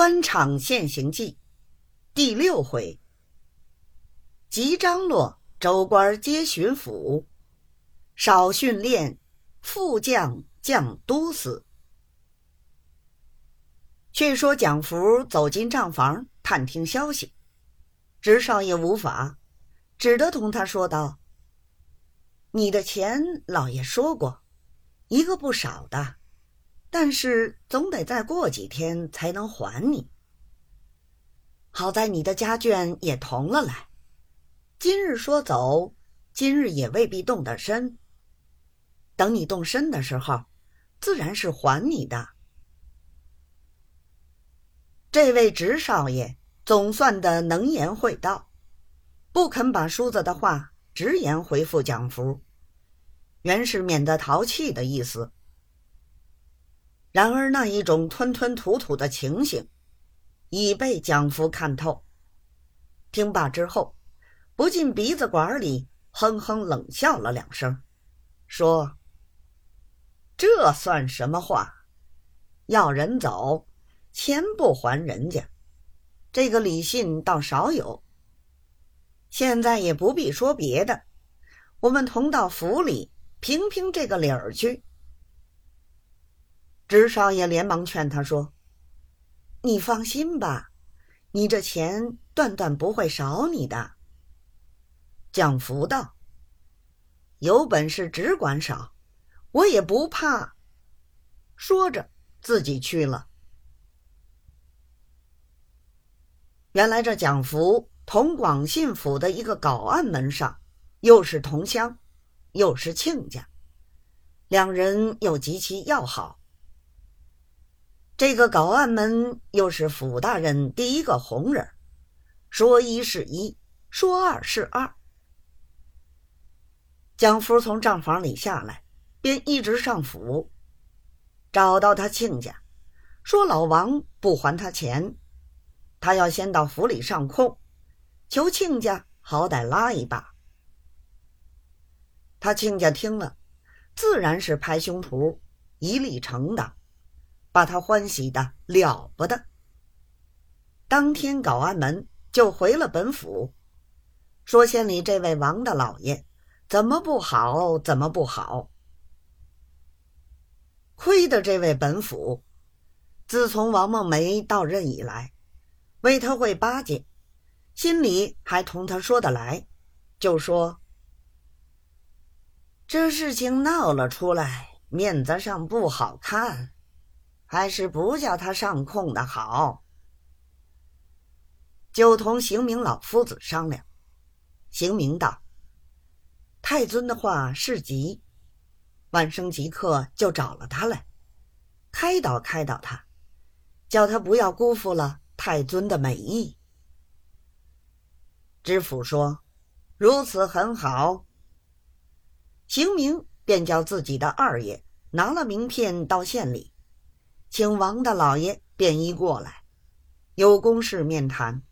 官场现形记第六回：即张罗州官皆巡抚，少训练副将将都司。却说蒋福走进账房探听消息，直少爷无法，只得同他说道：“你的钱，老爷说过，一个不少的。”但是总得再过几天才能还你。好在你的家眷也同了来，今日说走，今日也未必动得身。等你动身的时候，自然是还你的。这位直少爷总算的能言会道，不肯把叔子的话直言回复蒋福，原是免得淘气的意思。然而那一种吞吞吐吐的情形，已被蒋福看透。听罢之后，不禁鼻子管里哼哼冷笑了两声，说：“这算什么话？要人走，钱不还人家，这个李信倒少有。现在也不必说别的，我们同到府里评评这个理儿去。”直少爷连忙劝他说：“你放心吧，你这钱断断不会少你的。”蒋福道：“有本事只管少，我也不怕。”说着，自己去了。原来这蒋福同广信府的一个搞案门上，又是同乡，又是亲家，两人又极其要好。这个搞案门又是府大人第一个红人，说一是一，说二是二。蒋福从账房里下来，便一直上府，找到他亲家，说老王不还他钱，他要先到府里上空，求亲家好歹拉一把。他亲家听了，自然是拍胸脯，一力承当。把他欢喜的了不得。当天搞完门，就回了本府，说县里这位王大老爷怎么不好，怎么不好。亏得这位本府，自从王梦梅到任以来，为他会巴结，心里还同他说得来，就说这事情闹了出来，面子上不好看。还是不叫他上控的好。就同邢明老夫子商量。邢明道：“太尊的话是急，晚生即刻就找了他来，开导开导他，叫他不要辜负了太尊的美意。”知府说：“如此很好。”邢明便叫自己的二爷拿了名片到县里。请王大老爷便衣过来，有公事面谈。